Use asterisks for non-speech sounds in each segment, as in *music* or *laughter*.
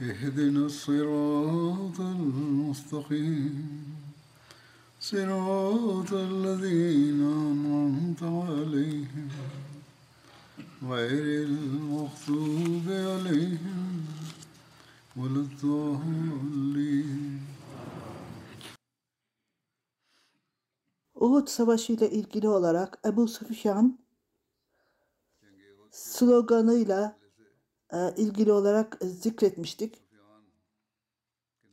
اهدنا الصراط المستقيم صراط الذين أنعمت عليهم غير المغضوب عليهم ولا الضالين Uhud Savaşı ile ilgili olarak Ebu Süfyan sloganıyla e, ilgili olarak zikretmiştik.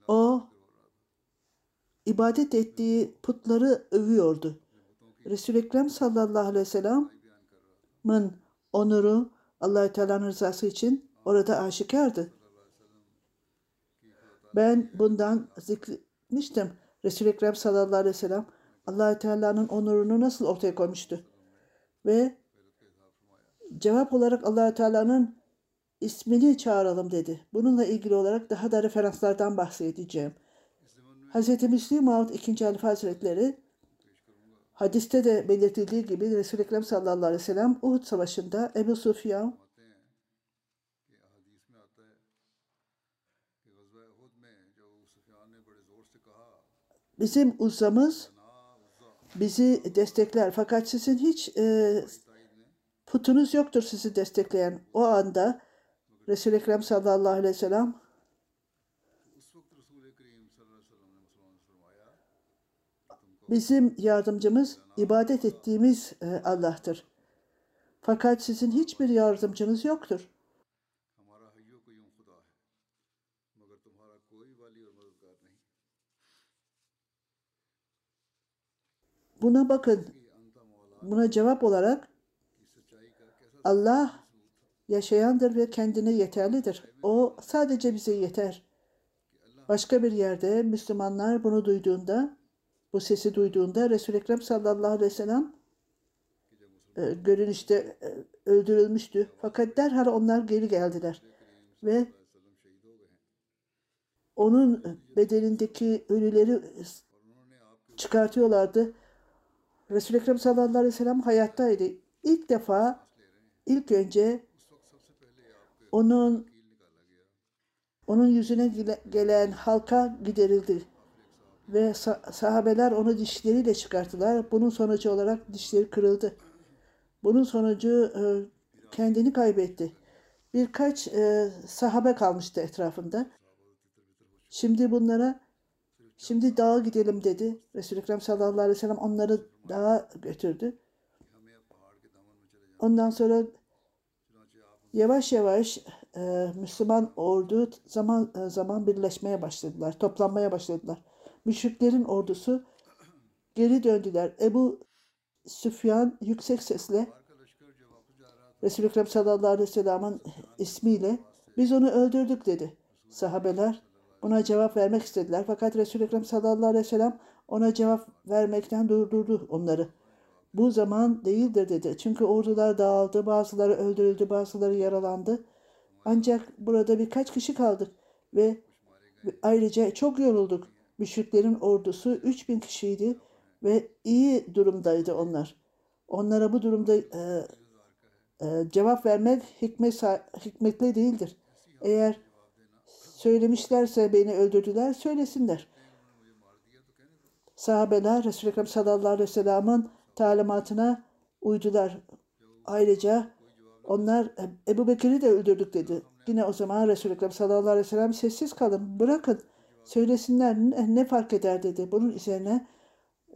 O ibadet ettiği putları övüyordu. Resul-i Ekrem sallallahu aleyhi ve sellem'in onuru Allahü Teala'nın rızası için orada aşikardı. Ben bundan zikretmiştim. Resul-i Ekrem sallallahu aleyhi ve sellem Allahü Teala'nın onurunu nasıl ortaya koymuştu. Ve cevap olarak Allahü Teala'nın ismini çağıralım dedi. Bununla ilgili olarak daha da referanslardan bahsedeceğim. Hz. Müslim Maud 2. Halife Hazretleri hadiste de belirtildiği gibi Resul-i Ekrem sallallahu aleyhi ve sellem Uhud Savaşı'nda Ebu Sufyan bizim uzamız bizi destekler. Fakat sizin hiç e, putunuz yoktur sizi destekleyen. O anda Resul-i Ekrem sallallahu aleyhi ve sellem bizim yardımcımız ibadet ettiğimiz e, Allah'tır. Fakat sizin hiçbir yardımcınız yoktur. Buna bakın. Buna cevap olarak Allah yaşayandır ve kendine yeterlidir. O sadece bize yeter. Başka bir yerde Müslümanlar bunu duyduğunda, bu sesi duyduğunda Resul-i Ekrem sallallahu aleyhi ve sellem e, görünüşte e, öldürülmüştü. Fakat derhal onlar geri geldiler ve onun bedenindeki ölüleri çıkartıyorlardı. Resul-i Ekrem sallallahu aleyhi ve sellem hayattaydı. İlk defa ilk önce onun onun yüzüne gelen halka giderildi. Ve sahabeler onu dişleriyle çıkarttılar. Bunun sonucu olarak dişleri kırıldı. Bunun sonucu e, kendini kaybetti. Birkaç e, sahabe kalmıştı etrafında. Şimdi bunlara şimdi dağa gidelim dedi. Resul-i Ekrem sallallahu aleyhi ve sellem onları dağa götürdü. Ondan sonra Yavaş yavaş e, Müslüman ordu zaman e, zaman birleşmeye başladılar, toplanmaya başladılar. Müşriklerin ordusu geri döndüler. Ebu Süfyan yüksek sesle Resul-i Ekrem sallallahu aleyhi ve sellem'in ismiyle biz onu öldürdük dedi. Sahabeler buna cevap vermek istediler. Fakat Resul-i Ekrem sallallahu aleyhi ve sellem ona cevap vermekten durdurdu onları. Bu zaman değildir dedi. Çünkü ordular dağıldı, bazıları öldürüldü, bazıları yaralandı. Ancak burada birkaç kişi kaldık ve ayrıca çok yorulduk. Müşriklerin ordusu 3000 kişiydi ve iyi durumdaydı onlar. Onlara bu durumda e, e, cevap vermek hikmet, hikmetli değildir. Eğer söylemişlerse beni öldürdüler söylesinler. Sahabeler Resul-i Ekrem sallallahu aleyhi ve sellem'in talimatına uydular. Ayrıca onlar "E, Ebu Bekir'i de öldürdük dedi. Yine o zaman Resul-i Ekrem sallallahu aleyhi ve sellem sessiz kalın bırakın. Söylesinler ne, ne fark eder dedi. Bunun üzerine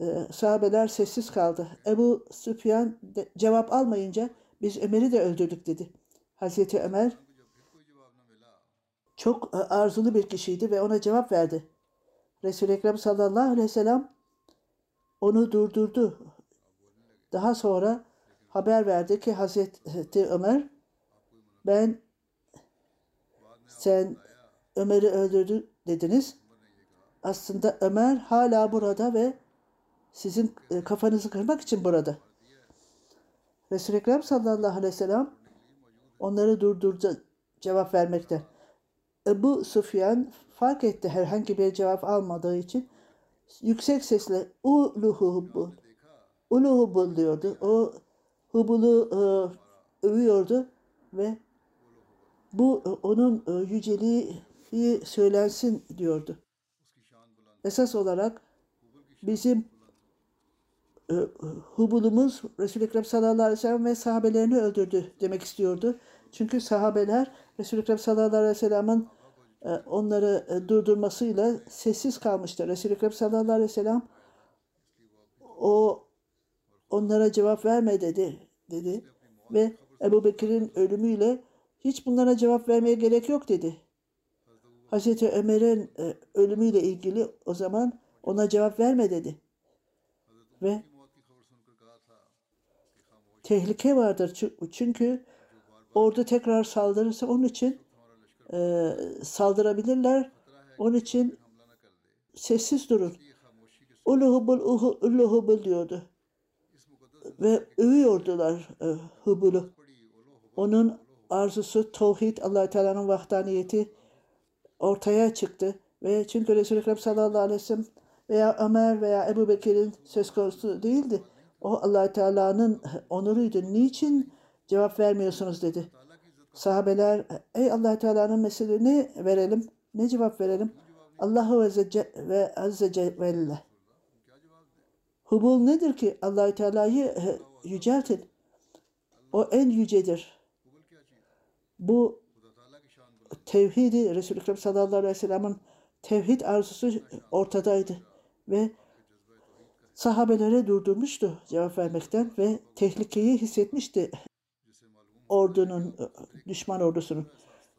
e, sahabeler sessiz kaldı. Ebu Süfyan de- cevap almayınca biz Ömer'i de öldürdük dedi. Hazreti Ömer çok e, arzulu bir kişiydi ve ona cevap verdi. Resul-i Ekrem sallallahu aleyhi ve sellem onu durdurdu. Daha sonra haber verdi ki Hazreti Ömer ben sen Ömer'i öldürdü dediniz. Aslında Ömer hala burada ve sizin e, kafanızı kırmak için burada. Resul-i Ekrem sallallahu aleyhi ve sellem onları durdurdu cevap vermekte. Ebu Sufyan fark etti herhangi bir cevap almadığı için yüksek sesle uluhu hubul ulu hubul diyordu. O hubulu e, övüyordu ve bu e, onun e, yüceliği söylensin diyordu. Esas olarak bizim e, hubulumuz Resul-i Ekrem sallallahu aleyhi ve sellem ve sahabelerini öldürdü demek istiyordu. Çünkü sahabeler Resul-i Ekrem sallallahu aleyhi ve sellem'in e, onları e, durdurmasıyla sessiz kalmıştı. Resul-i Ekrem sallallahu aleyhi ve sellem o onlara cevap verme dedi dedi ve Ebu Bekir'in ölümüyle hiç bunlara cevap vermeye gerek yok dedi. Hazreti Ömer'in e, ölümüyle ilgili o zaman ona cevap verme dedi. Ve tehlike vardır Çü- çünkü ordu tekrar saldırırsa onun için e, saldırabilirler. Onun için sessiz durun. Uluhubul uhu- uluhubul diyordu. Ve övüyordular e, Hubul'u. Onun arzusu tevhid, allah Teala'nın vahdaniyeti ortaya çıktı. Ve çünkü Resul-i Ekrem sallallahu aleyhi ve sellem veya Ömer veya Ebu Bekir'in söz konusu değildi. O allah Teala'nın onuruydu. Niçin cevap vermiyorsunuz dedi. Sahabeler ey allah Teala'nın mesele ne verelim? Ne cevap verelim? Allahu Azze ve Azze Celle. Hubul nedir ki? allah Teala'yı yüceltin. O en yücedir. Bu tevhidi Resul-i Ekrem sallallahu aleyhi ve sellem'in tevhid arzusu ortadaydı ve sahabelere durdurmuştu cevap vermekten ve tehlikeyi hissetmişti ordunun, düşman ordusunun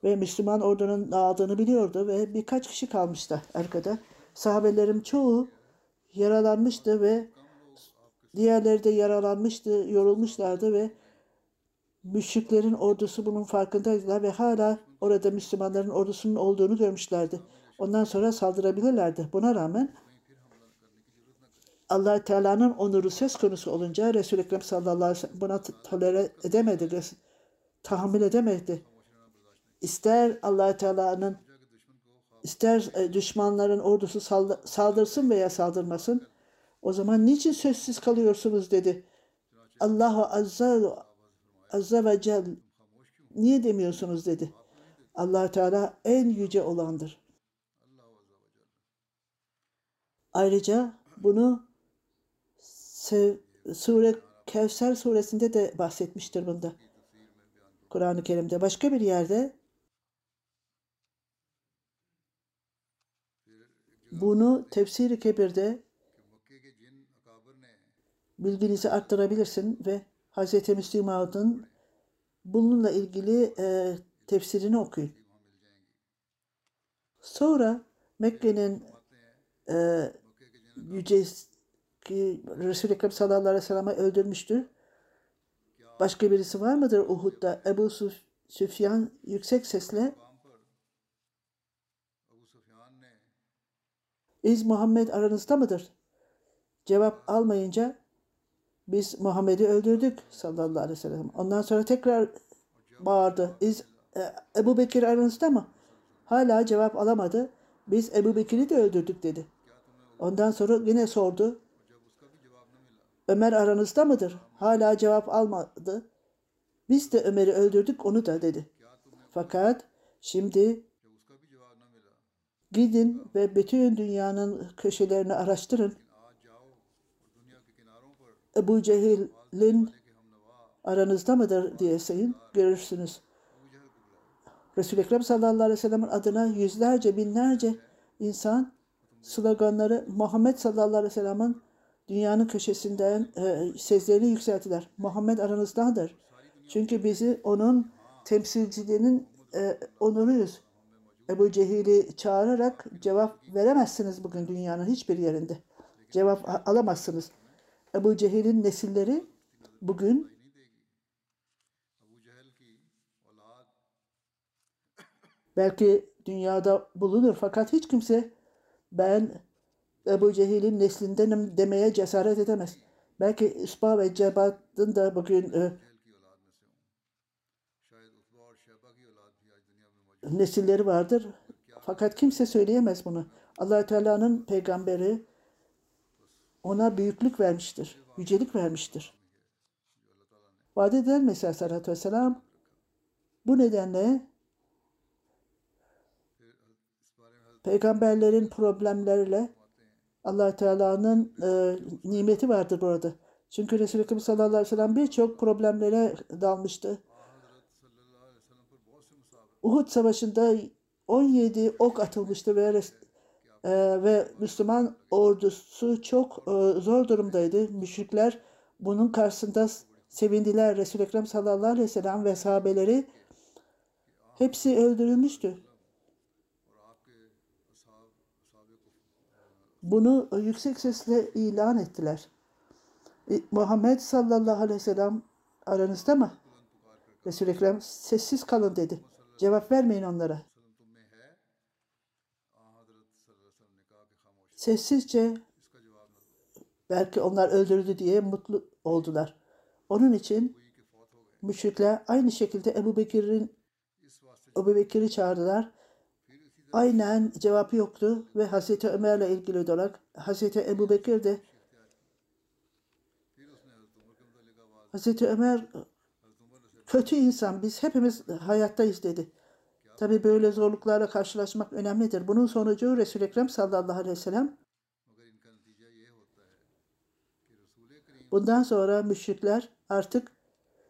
ve Müslüman ordunun dağıldığını biliyordu ve birkaç kişi kalmıştı arkada. Sahabelerin çoğu yaralanmıştı ve diğerleri de yaralanmıştı, yorulmuşlardı ve müşriklerin ordusu bunun farkındaydılar ve hala orada Müslümanların ordusunun olduğunu görmüşlerdi. Ondan sonra saldırabilirlerdi. Buna rağmen allah Teala'nın onuru söz konusu olunca Resul-i Ekrem sallallahu aleyhi ve sellem buna tolere edemedi, tahammül edemedi. İster allah Teala'nın ister e, düşmanların ordusu saldı- saldırsın veya saldırmasın o zaman niçin sözsüz kalıyorsunuz dedi. Allahu azze, azze ve cel niye demiyorsunuz dedi. allah Teala en yüce olandır. Ayrıca bunu Sure Kevser suresinde de bahsetmiştir bunda. Kur'an-ı Kerim'de. Başka bir yerde bunu Tefsir-i Kebir'de bilginizi arttırabilirsin ve Hz. Müslim Maud'un bununla ilgili e, tefsirini okuyun. Sonra Mekke'nin e, yüce ki Resul-i Ekrem sallallahu aleyhi ve sellem'i öldürmüştür. Başka birisi var mıdır Uhud'da? Ebu Süf- Süfyan yüksek sesle İz Muhammed aranızda mıdır? Cevap almayınca biz Muhammed'i öldürdük sallallahu aleyhi ve sellem. Ondan sonra tekrar bağırdı. İz e, Ebu Bekir aranızda mı? Hala cevap alamadı. Biz Ebu Bekir'i de öldürdük dedi. Ondan sonra yine sordu. Ömer aranızda mıdır? Hala cevap almadı. Biz de Ömer'i öldürdük onu da dedi. Fakat şimdi gidin ve bütün dünyanın köşelerini araştırın. Ebu Cehil'in aranızda mıdır diye sayın görürsünüz. Resul-i Ekrem sallallahu aleyhi ve sellem'in adına yüzlerce binlerce insan sloganları Muhammed sallallahu aleyhi ve sellem'in dünyanın köşesinden e, seslerini yükselttiler. Muhammed aranızdadır. Çünkü bizi onun temsilcilerinin e, onuruyuz. Ebu Cehil'i çağırarak cevap veremezsiniz bugün dünyanın hiçbir yerinde. Cevap alamazsınız. Ebu Cehil'in nesilleri bugün belki dünyada bulunur fakat hiç kimse ben Ebu Cehil'in neslindenim demeye cesaret edemez. Belki Üsba ve Cebat'ın da bugün e, nesilleri vardır. Fakat kimse söyleyemez bunu. allah Teala'nın peygamberi ona büyüklük vermiştir, yücelik vermiştir. Vaat edilen Mesih Aleyhisselatü Vesselam bu nedenle peygamberlerin problemleriyle allah Teala'nın e, nimeti vardır burada. Çünkü Resul-i Ekrem sallallahu aleyhi ve sellem birçok problemlere dalmıştı. Uhud Savaşı'nda 17 ok atılmıştı ve ee, ve Müslüman ordusu çok e, zor durumdaydı. Müşrikler bunun karşısında sevindiler. Resul-i Ekrem sallallahu aleyhi ve sellem ve sahabeleri hepsi öldürülmüştü. Bunu yüksek sesle ilan ettiler. E, Muhammed sallallahu aleyhi ve sellem aranızda mı? Resul-i Ekrem sessiz kalın dedi. Cevap vermeyin onlara. Sessizce belki onlar öldürdü diye mutlu oldular. Onun için müşrikler aynı şekilde Ebu Bekir'in Ebu Bekir'i çağırdılar. Aynen cevap yoktu ve Hazreti Ömer'le ilgili olarak Hazreti Ebu Bekir de Hazreti Ömer kötü insan biz hepimiz hayattayız dedi. Tabi böyle zorluklarla karşılaşmak önemlidir. Bunun sonucu Resul-i Ekrem sallallahu aleyhi ve sellem bundan sonra müşrikler artık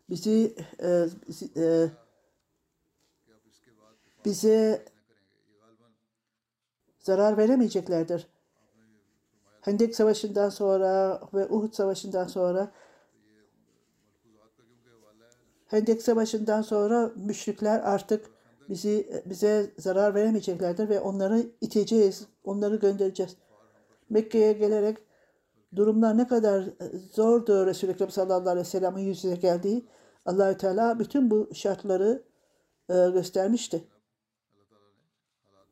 bizi e, e bize zarar veremeyeceklerdir. Hendek Savaşı'ndan sonra ve Uhud Savaşı'ndan sonra Hendek Savaşı'ndan sonra müşrikler artık bizi bize zarar veremeyeceklerdir ve onları iteceğiz, onları göndereceğiz. Mekke'ye gelerek durumlar ne kadar zordu Resul-i Ekrem sallallahu aleyhi ve sellem'in yüz yüze geldiği Allahü Teala bütün bu şartları e, göstermişti.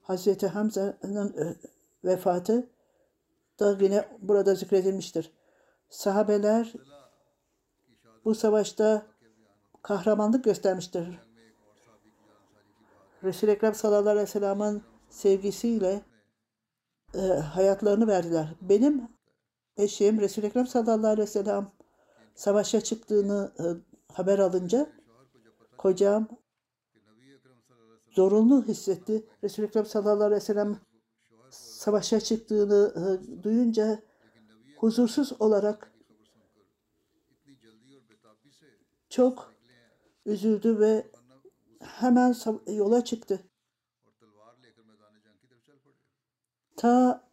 Hazreti Hamza'nın e, vefatı da yine burada zikredilmiştir. Sahabeler bu savaşta kahramanlık göstermiştir. Resul-i Ekrem sallallahu aleyhi ve sellem'in sevgisiyle e, hayatlarını verdiler. Benim eşim Resul-i Ekrem sallallahu aleyhi ve sellem savaşa çıktığını e, haber alınca kocam zorunlu hissetti. Resul-i Ekrem sallallahu aleyhi ve sellem savaşa çıktığını e, duyunca huzursuz olarak çok üzüldü ve hemen yola çıktı. Ta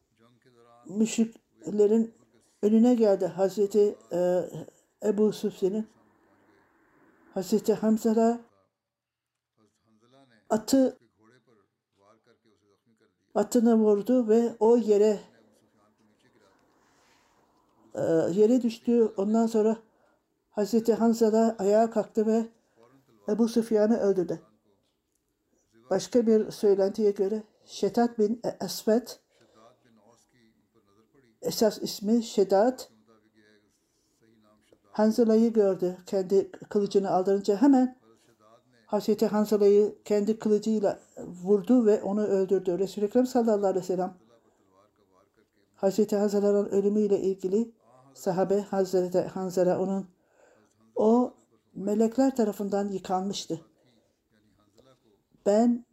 müşriklerin önüne geldi Hazreti e, Ebu Süfyan'ın Hazreti Hamza'la atı atını vurdu ve o yere e, yere düştü. Ondan sonra Hazreti Hamza da ayağa kalktı ve Ebu Süfyan'ı öldürdü. Başka bir söylentiye göre Şedat bin Esvet esas ismi Şedat Hanzala'yı gördü. Kendi kılıcını aldırınca hemen Hazreti Hanzala'yı kendi kılıcıyla vurdu ve onu öldürdü. Resul-i Ekrem sallallahu aleyhi ve sellem Hazreti Hanzala'nın ölümüyle ilgili sahabe Hazreti Hanzala onun o melekler tarafından yıkanmıştı. Ben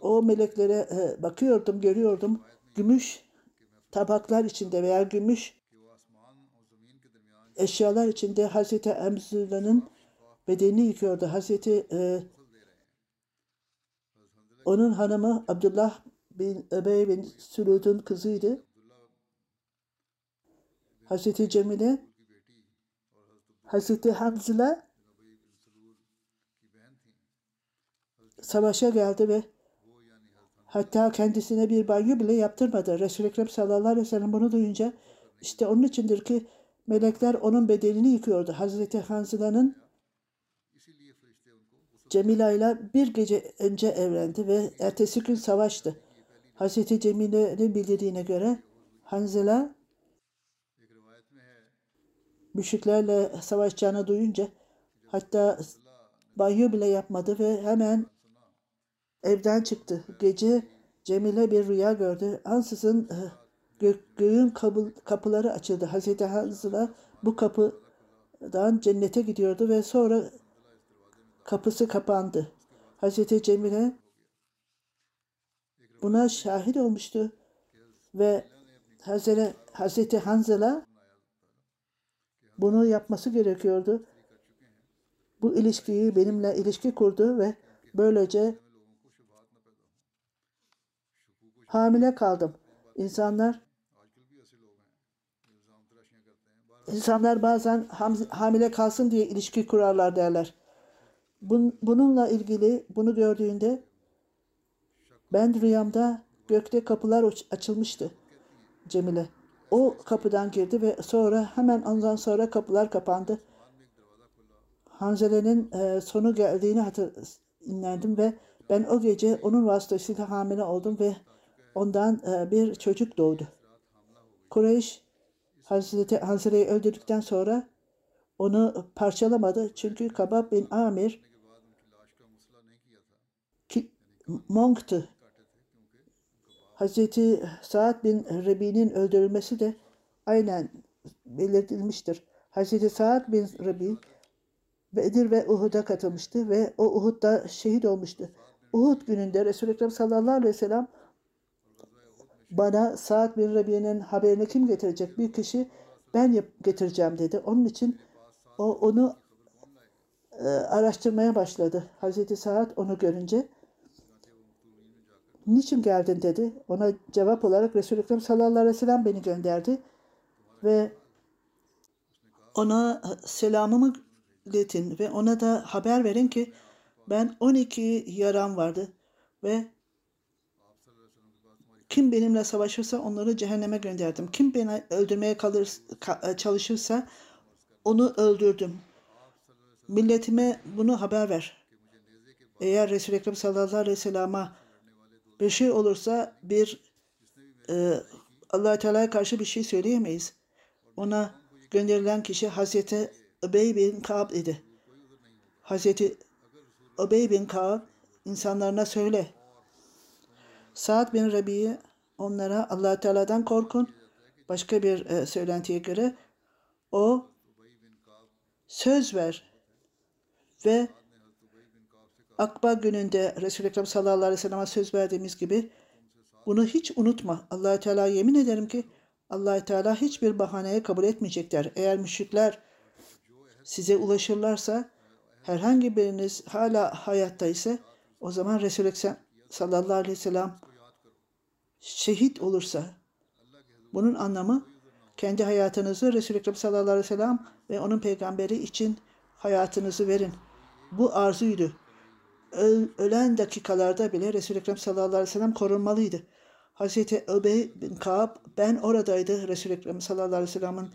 o meleklere bakıyordum, görüyordum. Gümüş tabaklar içinde veya gümüş eşyalar içinde Hazreti Emzula'nın bedenini yıkıyordu. Hazreti e, onun hanımı Abdullah bin Öbey bin Sülud'un kızıydı. Hazreti Cemile Hazreti Hamzila savaşa geldi ve hatta kendisine bir banyo bile yaptırmadı. Resul-i Ekrem sallallahu aleyhi ve sellem bunu duyunca işte onun içindir ki melekler onun bedenini yıkıyordu. Hazreti Hanzıla'nın Cemila ile bir gece önce evlendi ve ertesi gün savaştı. Hazreti Cemile'nin bildirdiğine göre Hanzela müşriklerle savaşacağını duyunca hatta banyo bile yapmadı ve hemen evden çıktı. Gece Cemile bir rüya gördü. Ansızın eh, gök, göğün kapı- kapıları açıldı. Hazreti Hanzela bu kapıdan cennete gidiyordu ve sonra kapısı kapandı. Hazreti Cemile buna şahit olmuştu ve Hazreti, Hazreti Hanzela bunu yapması gerekiyordu. Bu ilişkiyi benimle ilişki kurdu ve böylece hamile kaldım. İnsanlar insanlar bazen ham hamile kalsın diye ilişki kurarlar derler. Bununla ilgili bunu gördüğünde ben rüyamda gökte kapılar açılmıştı Cemile. O kapıdan girdi ve sonra hemen ondan sonra kapılar kapandı. Hanzele'nin e, sonu geldiğini hatırladım ve ben o gece onun vasıtasıyla hamile oldum ve ondan e, bir çocuk doğdu. Kureyş Hazreti Hanzele'yi öldürdükten sonra onu parçalamadı. Çünkü Kabab bin Amir ki, Monk'tu. Hazreti Saad bin Rabi'nin öldürülmesi de aynen belirtilmiştir. Hazreti Saad bin Rabi Bedir ve Uhud'a katılmıştı ve o Uhud'da şehit olmuştu. Uhud gününde Resul-i Ekrem sallallahu aleyhi ve sellem bana Saad bin Rabi'nin haberini kim getirecek? Bir kişi ben getireceğim dedi. Onun için o onu e, araştırmaya başladı. Hazreti Saad onu görünce niçin geldin dedi. Ona cevap olarak Resul-i Ekrem sallallahu aleyhi ve sellem beni gönderdi ve ona e, selamımı iletin ve ona da haber verin ki ben 12 yaram vardı ve kim benimle savaşırsa onları cehenneme gönderdim. Kim beni öldürmeye kalır, ka- çalışırsa onu öldürdüm. Milletime bunu haber ver. Eğer Resul-i Ekrem sallallahu aleyhi ve sellem'e bir şey olursa bir e, allah Teala'ya karşı bir şey söyleyemeyiz. Ona gönderilen kişi Hazreti Übey bin Ka'b idi. Hazreti Übey bin Ka'b insanlarına söyle. Sa'd bin Rabi'yi onlara allah Teala'dan korkun. Başka bir e, söylentiye göre o söz ver ve Akba gününde Resul-i Ekrem sallallahu aleyhi ve sellem'e söz verdiğimiz gibi bunu hiç unutma. allah Teala yemin ederim ki allah Teala hiçbir bahaneye kabul etmeyecekler. Eğer müşrikler size ulaşırlarsa herhangi biriniz hala hayatta ise o zaman Resul-i Ekrem sallallahu aleyhi ve sellem şehit olursa bunun anlamı kendi hayatınızı Resul-i Ekrem sallallahu aleyhi ve sellem ve onun peygamberi için hayatınızı verin. Bu arzuydu. Öl- ölen dakikalarda bile Resul-i Ekrem sallallahu aleyhi ve sellem korunmalıydı. Hazreti Öbey bin Ka'b ben oradaydı Resul-i Ekrem sallallahu aleyhi ve sellem'in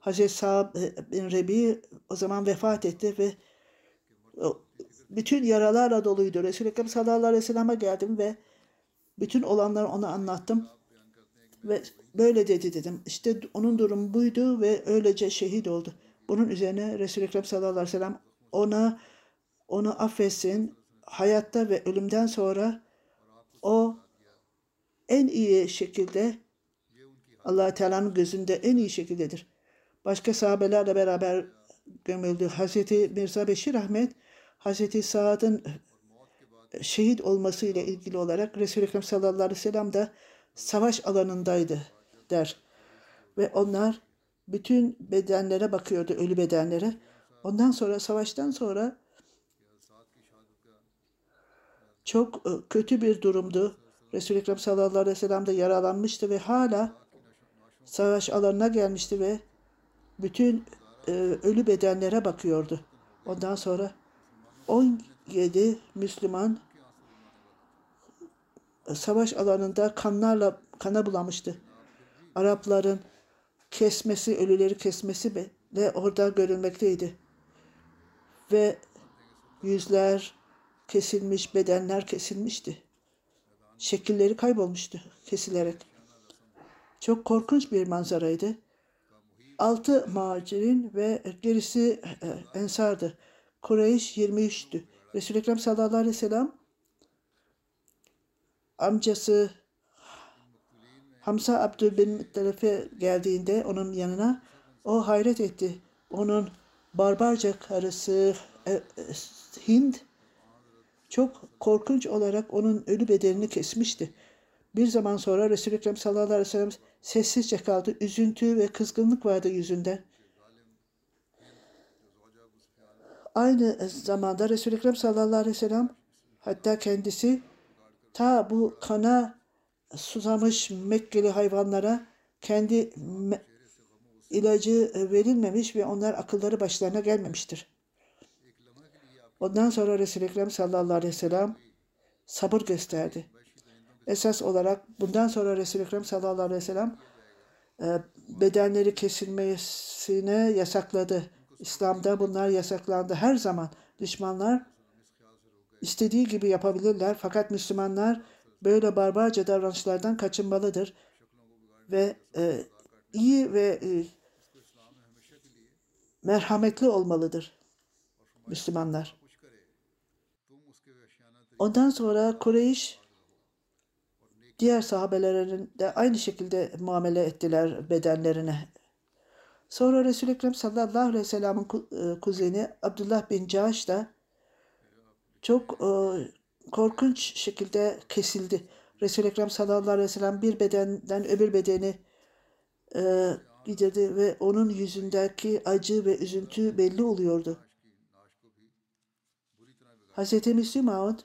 Hazreti Sa'd bin Rebi o zaman vefat etti ve bütün yaralarla doluydu. Resul-i Ekrem sallallahu aleyhi ve selleme geldim ve bütün olanları ona anlattım. Ve böyle dedi dedim. İşte onun durumu buydu ve öylece şehit oldu. Bunun üzerine Resul-i Ekrem sallallahu aleyhi ve sellem ona onu affetsin. Hayatta ve ölümden sonra o en iyi şekilde allah Teala'nın gözünde en iyi şekildedir. Başka sahabelerle beraber gömüldü. Hazreti Mirza Beşir Ahmet, Hazreti Saad'ın şehit olması ile ilgili olarak Resul-i Ekrem sallallahu aleyhi ve sellem de savaş alanındaydı der. Ve onlar bütün bedenlere bakıyordu, ölü bedenlere. Ondan sonra savaştan sonra çok e, kötü bir durumdu. Resul-i Ekrem sallallahu aleyhi ve sellem de yaralanmıştı ve hala savaş alanına gelmişti ve bütün e, ölü bedenlere bakıyordu. Ondan sonra 17 Müslüman e, savaş alanında kanlarla kana bulamıştı. Arapların kesmesi, ölüleri kesmesi de orada görülmekteydi. Ve yüzler kesilmiş, bedenler kesilmişti. Şekilleri kaybolmuştu kesilerek. Çok korkunç bir manzaraydı. Altı macirin ve gerisi e, ensardı. Kureyş 23'tü. Resul-i Ekrem sallallahu aleyhi ve sellem amcası Hamza Abdülmuttalip'e geldiğinde onun yanına o hayret etti. Onun barbarca karısı e, e, Hind çok korkunç olarak onun ölü bedenini kesmişti. Bir zaman sonra Resul-i Ekrem sallallahu aleyhi ve sellem sessizce kaldı. Üzüntü ve kızgınlık vardı yüzünde. Aynı zamanda Resul-i Ekrem sallallahu aleyhi ve sellem hatta kendisi ta bu kana susamış Mekkeli hayvanlara kendi ilacı verilmemiş ve onlar akılları başlarına gelmemiştir. Ondan sonra Resul-i Ekrem sallallahu aleyhi ve sellem sabır gösterdi. Esas olarak bundan sonra Resul-i Ekrem sallallahu aleyhi ve sellem e, bedenleri kesilmesine yasakladı. İslam'da bunlar yasaklandı. Her zaman düşmanlar istediği gibi yapabilirler. Fakat Müslümanlar böyle barbarca davranışlardan kaçınmalıdır. Ve e, iyi ve e, merhametli olmalıdır Müslümanlar. Ondan sonra Kureyş diğer sahabelerin de aynı şekilde muamele ettiler bedenlerine. Sonra Resul-i Ekrem sallallahu aleyhi ve sellem'in e, kuzeni Abdullah bin Caş da çok e, korkunç şekilde kesildi. Resul-i Ekrem sallallahu aleyhi ve sellem bir bedenden öbür bedeni e, gidirdi ve onun yüzündeki acı ve üzüntü belli oluyordu. Hz. Müslim Maud,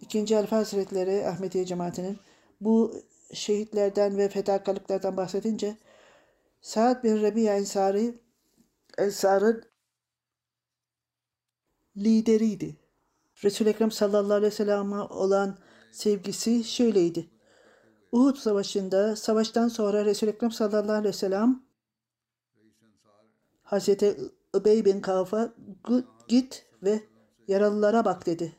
2. Alfa Hazretleri Ahmediye Cemaati'nin bu şehitlerden ve fedakarlıklardan bahsedince Sa'd bin Rebiya Ensari Ensar'ın lideriydi. Resul-i Ekrem sallallahu aleyhi ve sellem'e olan sevgisi şöyleydi. Uhud Savaşı'nda savaştan sonra Resul-i Ekrem sallallahu aleyhi ve sellem Hazreti Übey bin Kavf'a "Git- ve yaralılara bak dedi.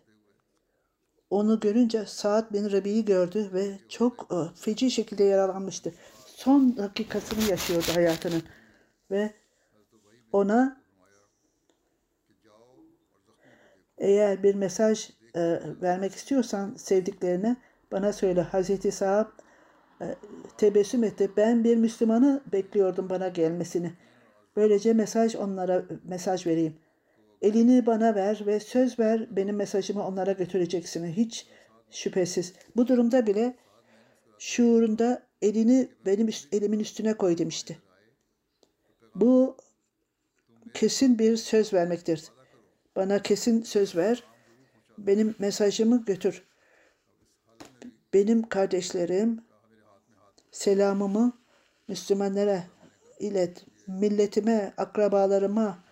Onu görünce Saad bin Rabi'yi gördü ve çok e, feci şekilde yaralanmıştı. Son dakikasını yaşıyordu hayatının ve ona eğer bir mesaj e, vermek istiyorsan sevdiklerine bana söyle. Hazreti Saad e, tebessüm etti. Ben bir Müslümanı bekliyordum bana gelmesini. Böylece mesaj onlara mesaj vereyim. Elini bana ver ve söz ver benim mesajımı onlara götüreceksin. Hiç şüphesiz. Bu durumda bile şuurunda elini benim elimin üstüne koy demişti. Bu kesin bir söz vermektir. Bana kesin söz ver. Benim mesajımı götür. Benim kardeşlerim selamımı Müslümanlara ilet. Milletime, akrabalarıma,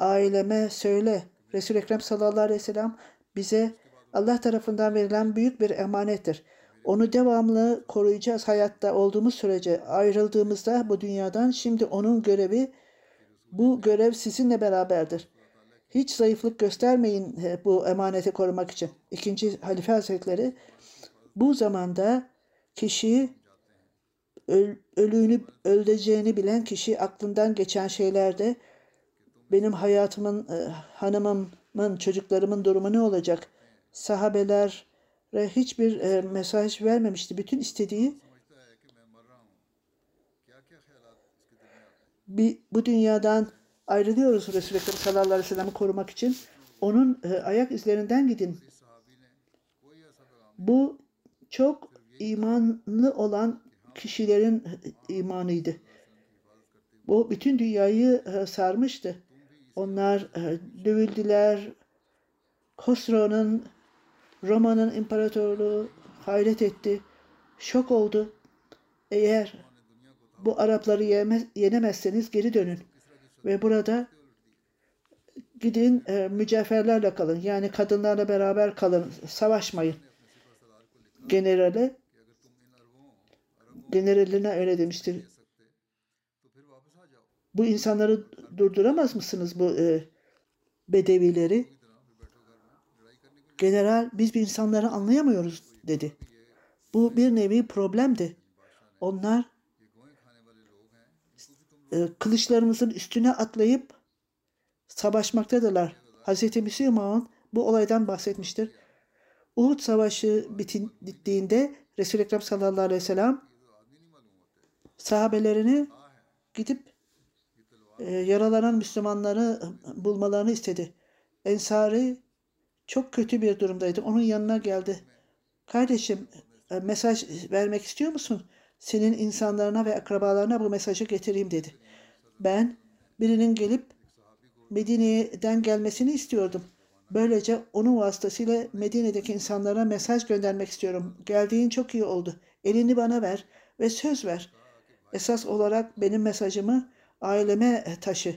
aileme söyle. Resul-i Ekrem sallallahu aleyhi ve sellem bize Allah tarafından verilen büyük bir emanettir. Onu devamlı koruyacağız hayatta olduğumuz sürece. Ayrıldığımızda bu dünyadan şimdi onun görevi bu görev sizinle beraberdir. Hiç zayıflık göstermeyin bu emaneti korumak için. İkinci Halife Hazretleri bu zamanda kişi öl, ölüğünü öleceğini bilen kişi aklından geçen şeylerde benim hayatımın, e, hanımımın, çocuklarımın durumu ne olacak? Hiçbir e, mesaj vermemişti. Bütün istediği bir, bu dünyadan ayrılıyoruz Resulü Ekrem sallallahu aleyhi ve sellem'i korumak için. Onun e, ayak izlerinden gidin. Bu çok imanlı olan kişilerin e, imanıydı. Bu bütün dünyayı sarmıştı. Onlar e, dövüldüler. Khosrow'un Roma'nın imparatorluğu hayret etti, şok oldu. Eğer bu Arapları yenemezseniz geri dönün. Ve burada gidin e, mücevherlerle kalın. Yani kadınlarla beraber kalın. Savaşmayın. Generale generaline öyle demiştir. Bu insanları durduramaz mısınız bu e, bedevileri? General biz bir insanları anlayamıyoruz dedi. Bu bir nevi problemdi. Onlar e, kılıçlarımızın üstüne atlayıp savaşmaktadırlar. Hz. Müslüman bu olaydan bahsetmiştir. Uhud Savaşı bittiğinde Resul-i Ekrem sallallahu aleyhi ve sellem sahabelerini gidip e, yaralanan Müslümanları bulmalarını istedi. Ensari çok kötü bir durumdaydı. Onun yanına geldi. Kardeşim e, mesaj vermek istiyor musun? Senin insanlarına ve akrabalarına bu mesajı getireyim dedi. Ben birinin gelip Medine'den gelmesini istiyordum. Böylece onun vasıtasıyla Medine'deki insanlara mesaj göndermek istiyorum. Geldiğin çok iyi oldu. Elini bana ver ve söz ver. Esas olarak benim mesajımı aileme taşı.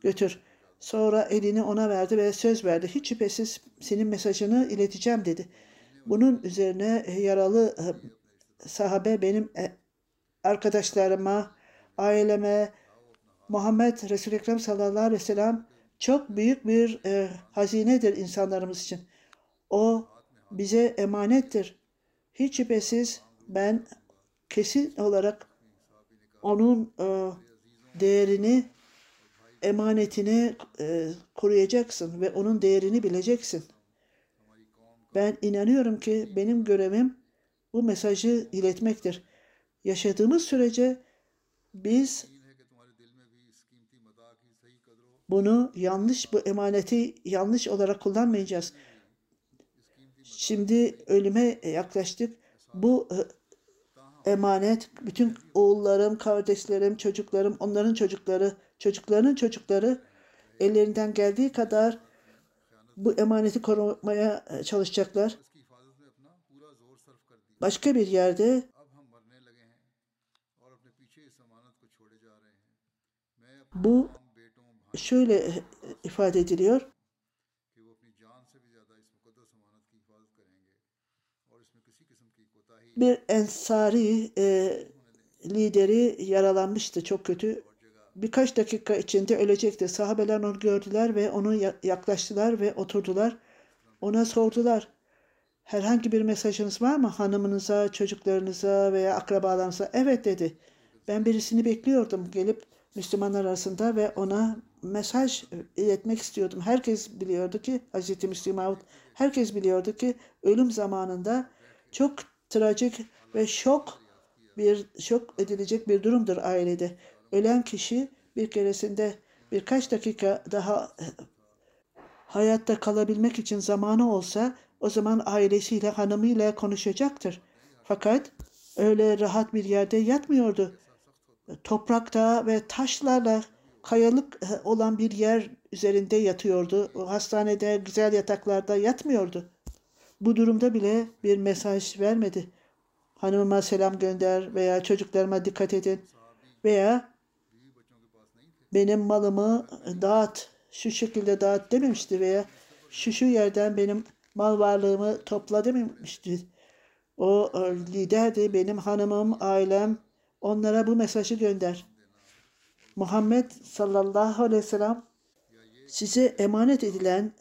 Götür. Sonra elini ona verdi ve söz verdi. Hiç şüphesiz senin mesajını ileteceğim dedi. Bunun üzerine yaralı e, sahabe benim e, arkadaşlarıma, aileme, Muhammed Resul-i Ekrem sallallahu aleyhi ve sellem çok büyük bir e, hazinedir insanlarımız için. O bize emanettir. Hiç şüphesiz ben kesin olarak onun e, değerini, emanetini e, koruyacaksın ve onun değerini bileceksin. Ben inanıyorum ki benim görevim bu mesajı iletmektir. Yaşadığımız sürece biz bunu yanlış, bu emaneti yanlış olarak kullanmayacağız. Şimdi ölüme yaklaştık. Bu e, emanet, bütün oğullarım, kardeşlerim, çocuklarım, onların çocukları, çocuklarının çocukları ellerinden geldiği kadar bu emaneti korumaya e, çalışacaklar. Başka bir yerde bu şöyle ifade ediliyor. Bir ensari e, lideri yaralanmıştı çok kötü. Birkaç dakika içinde ölecekti. Sahabeler onu gördüler ve onu yaklaştılar ve oturdular. Ona sordular. Herhangi bir mesajınız var mı hanımınıza, çocuklarınıza veya akrabalarınıza? Evet dedi. Ben birisini bekliyordum gelip Müslümanlar arasında ve ona mesaj iletmek istiyordum. Herkes biliyordu ki Hz. Müslüman herkes biliyordu ki ölüm zamanında çok trajik ve şok bir şok edilecek bir durumdur ailede. Ölen kişi bir keresinde birkaç dakika daha hayatta kalabilmek için zamanı olsa o zaman ailesiyle hanımıyla konuşacaktır. Fakat öyle rahat bir yerde yatmıyordu. Toprakta ve taşlarla kayalık olan bir yer üzerinde yatıyordu. Hastanede güzel yataklarda yatmıyordu. Bu durumda bile bir mesaj vermedi. Hanımıma selam gönder veya çocuklarıma dikkat edin veya benim malımı dağıt, şu şekilde dağıt dememişti veya şu şu yerden benim mal varlığımı topla dememişti. O liderdi, benim hanımım, ailem, onlara bu mesajı gönder. Muhammed sallallahu aleyhi ve sellem size emanet edilen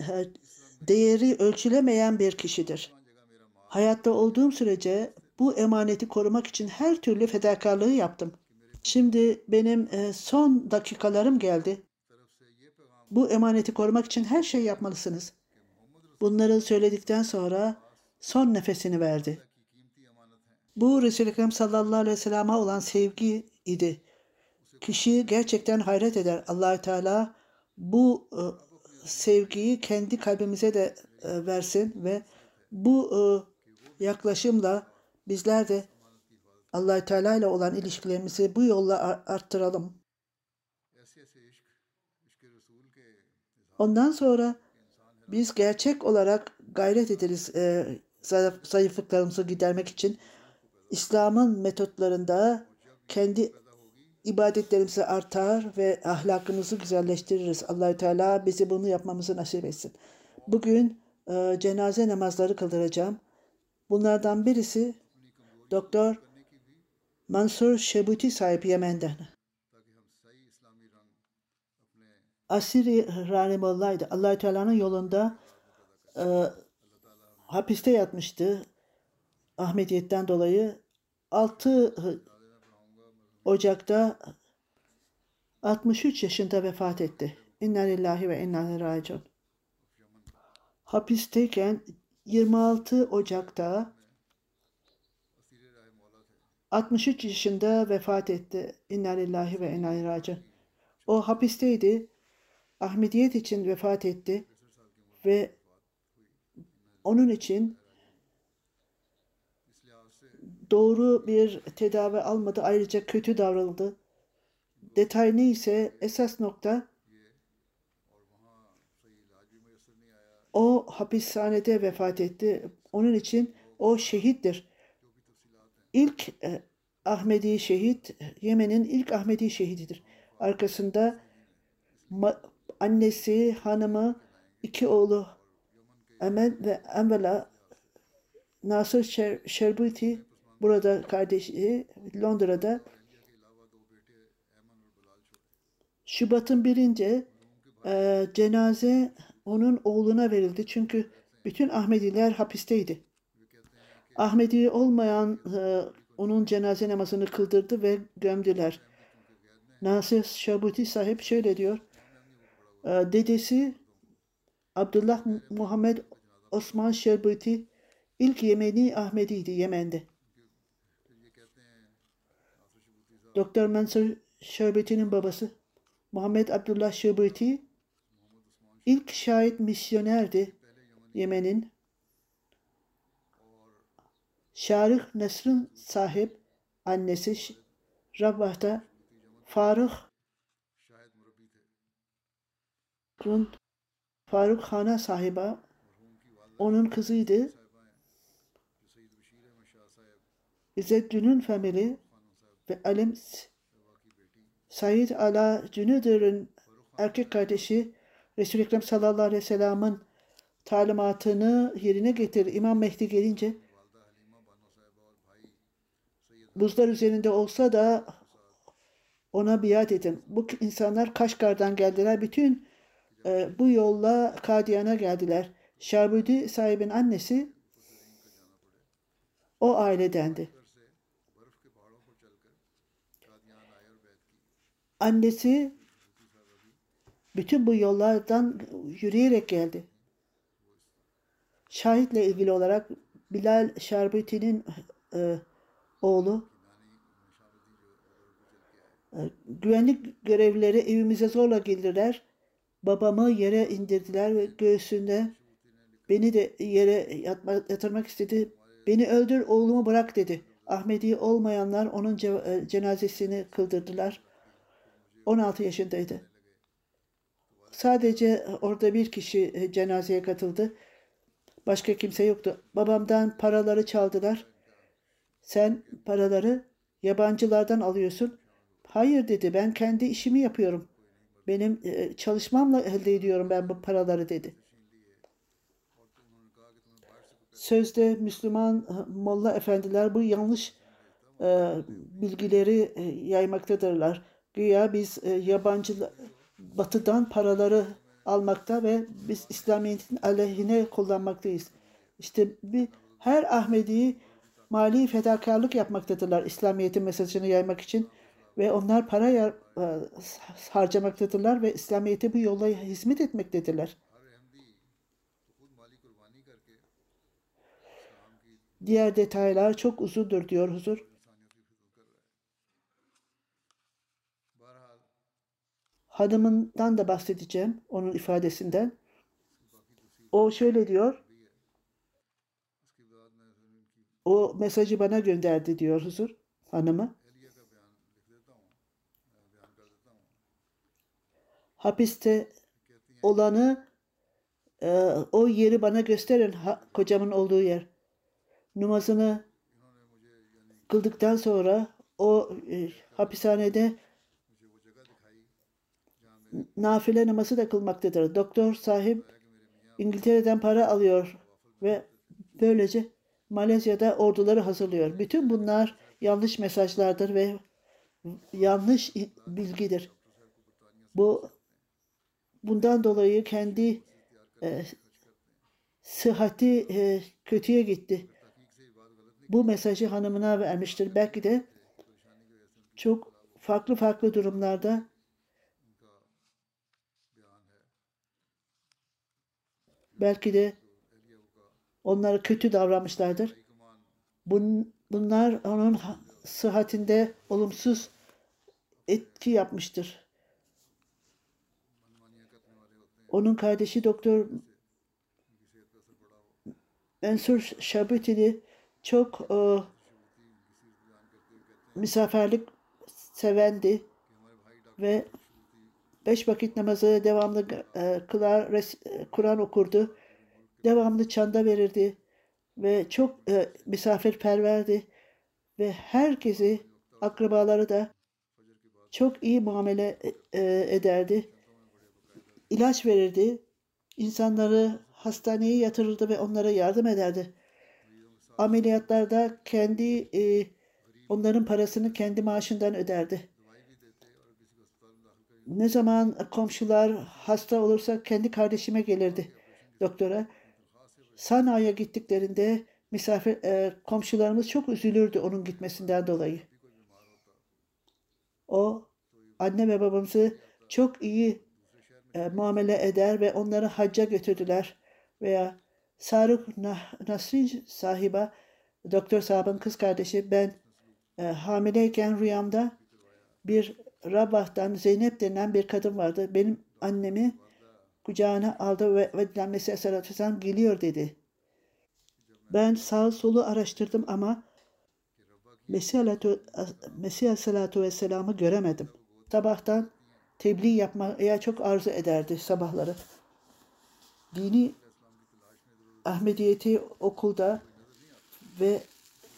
değeri ölçülemeyen bir kişidir. Hayatta olduğum sürece bu emaneti korumak için her türlü fedakarlığı yaptım. Şimdi benim son dakikalarım geldi. Bu emaneti korumak için her şey yapmalısınız. Bunları söyledikten sonra son nefesini verdi. Bu Resul-i Ekrem sallallahu aleyhi ve sellem'e olan sevgi idi. Kişi gerçekten hayret eder. allah Teala bu e, sevgiyi kendi kalbimize de e, versin ve bu e, yaklaşımla bizler de allah Teala ile olan ilişkilerimizi bu yolla arttıralım. Ondan sonra biz gerçek olarak gayret ederiz. E, zayıf- zayıflıklarımızı gidermek için İslam'ın metotlarında kendi ibadetlerimizi artar ve ahlakımızı güzelleştiririz. Allahü Teala bizi bunu yapmamızı nasip etsin. Bugün e, cenaze namazları kıldıracağım. Bunlardan birisi Doktor Mansur Şebuti sahip Yemen'den. Asiri Rahimallah'ydı. allah Teala'nın yolunda e, hapiste yatmıştı. Ahmediyetten dolayı 6 Ocak'ta 63 yaşında vefat etti. İnna lillahi ve inna ileyhi raciun. Hapisteyken 26 Ocak'ta 63 yaşında vefat etti. İnna lillahi ve inna raciun. O hapisteydi. Ahmediyet için vefat etti ve onun için doğru bir tedavi almadı. Ayrıca kötü davranıldı. Detay neyse esas nokta o hapishanede vefat etti. Onun için o şehittir. İlk e, Ahmedi şehit Yemen'in ilk Ahmedi şehididir. Arkasında annesi, hanımı, iki oğlu Emel ve Emvela Nasır Şer- Şerbuti burada kardeşi Londra'da Şubat'ın birinde e, cenaze onun oğluna verildi. Çünkü bütün Ahmediler hapisteydi. Ahmedi olmayan e, onun cenaze namazını kıldırdı ve gömdüler. Nasır Şabuti sahip şöyle diyor. E, dedesi Abdullah Muhammed Osman Şerbuti ilk Yemeni Ahmediydi Yemen'de. Doktor Mansur Şerbeti'nin babası Muhammed Abdullah Şerbeti ilk şahit misyonerdi Yemen'in. Şarık Nesrin sahip annesi Rabah'ta Faruk'un Faruk Han'a sahiba onun kızıydı. İzzeddin'in famili ve Alim Said Ala Cünüdür'ün erkek kardeşi Resul-i Ekrem sallallahu aleyhi ve sellem'in talimatını yerine getir. İmam Mehdi gelince buzlar üzerinde olsa da ona biat edin. Bu insanlar Kaşgar'dan geldiler. Bütün e, bu yolla Kadiyan'a geldiler. Şarbudi sahibin annesi o ailedendi. Annesi bütün bu yollardan yürüyerek geldi. Şahitle ilgili olarak Bilal Şarbuti'nin e, oğlu e, güvenlik görevlileri evimize zorla girdiler. Babamı yere indirdiler ve göğsünde beni de yere yatma, yatırmak istedi. Beni öldür oğlumu bırak dedi. Ahmedi olmayanlar onun e, cenazesini kıldırdılar. 16 yaşındaydı. Sadece orada bir kişi e, cenazeye katıldı. Başka kimse yoktu. Babamdan paraları çaldılar. Sen paraları yabancılardan alıyorsun. Hayır dedi. Ben kendi işimi yapıyorum. Benim e, çalışmamla elde ediyorum ben bu paraları dedi. Sözde Müslüman e, Molla efendiler bu yanlış e, bilgileri yaymaktadırlar. Güya biz yabancı batıdan paraları almakta ve biz İslamiyet'in aleyhine kullanmaktayız. İşte bir, her Ahmedi mali fedakarlık yapmaktadırlar İslamiyet'in mesajını yaymak için ve onlar para yar, e, harcamaktadırlar ve İslamiyet'e bu yolla hizmet etmektedirler. Diğer detaylar çok uzundur diyor huzur. Hanımından da bahsedeceğim onun ifadesinden. O şöyle diyor. O mesajı bana gönderdi diyor Huzur hanımı. Hapiste olanı e, o yeri bana gösterin ha, kocamın olduğu yer. Numazını kıldıktan sonra o e, hapishanede nafile namazı da kılmaktadır. Doktor sahip İngiltere'den para alıyor ve böylece Malezya'da orduları hazırlıyor. Bütün bunlar yanlış mesajlardır ve yanlış bilgidir. Bu bundan dolayı kendi e, sıhhati e, kötüye gitti. Bu mesajı hanımına vermiştir. Belki de çok farklı farklı durumlarda belki de onlara kötü davranmışlardır. Bun, bunlar onun ha- sıhhatinde olumsuz etki yapmıştır. Onun kardeşi doktor Mensur Şabutili çok e, misafirlik sevendi ve beş vakit namazı devamlı e, kılar, e, Kur'an okurdu. Devamlı çanda verirdi ve çok e, misafirperverdi ve herkesi akrabaları da çok iyi muamele e, ederdi. İlaç verirdi. İnsanları hastaneye yatırırdı ve onlara yardım ederdi. Ameliyatlarda kendi e, onların parasını kendi maaşından öderdi. Ne zaman komşular hasta olursa kendi kardeşime gelirdi doktora. Sana'ya gittiklerinde misafir e, komşularımız çok üzülürdü onun gitmesinden dolayı. O anne ve babamızı çok iyi e, muamele eder ve onları hacca götürdüler. Veya Sarık Nasrin sahiba, doktor sahibin kız kardeşi ben e, hamileyken rüyamda bir Rabah'tan Zeynep denilen bir kadın vardı. Benim annemi kucağına aldı ve, ve Mesih Aleyhisselatü Vesselam geliyor dedi. Ben sağ solu araştırdım ama Mesih Aleyhisselatü Vesselam'ı göremedim. Sabahtan tebliğ yapmaya çok arzu ederdi sabahları. Dini Ahmediyeti okulda ve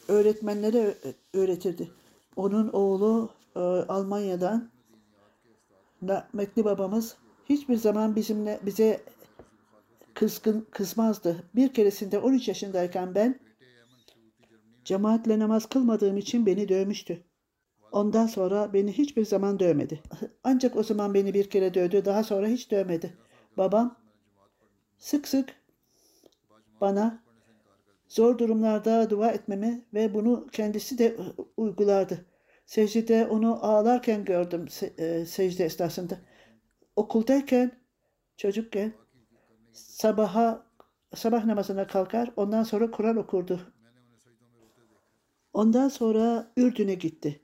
öğretmenlere öğretirdi. Onun oğlu e, Almanya'dan rahmetli babamız hiçbir zaman bizimle bize kızgın kızmazdı. Bir keresinde 13 yaşındayken ben cemaatle namaz kılmadığım için beni dövmüştü. Ondan sonra beni hiçbir zaman dövmedi. Ancak o zaman beni bir kere dövdü. Daha sonra hiç dövmedi. Babam sık sık bana zor durumlarda dua etmemi ve bunu kendisi de uygulardı. Secdede onu ağlarken gördüm se- e, secde esnasında. Okuldayken, çocukken sabaha sabah namazına kalkar, ondan sonra Kur'an okurdu. Ondan sonra Ürdün'e gitti.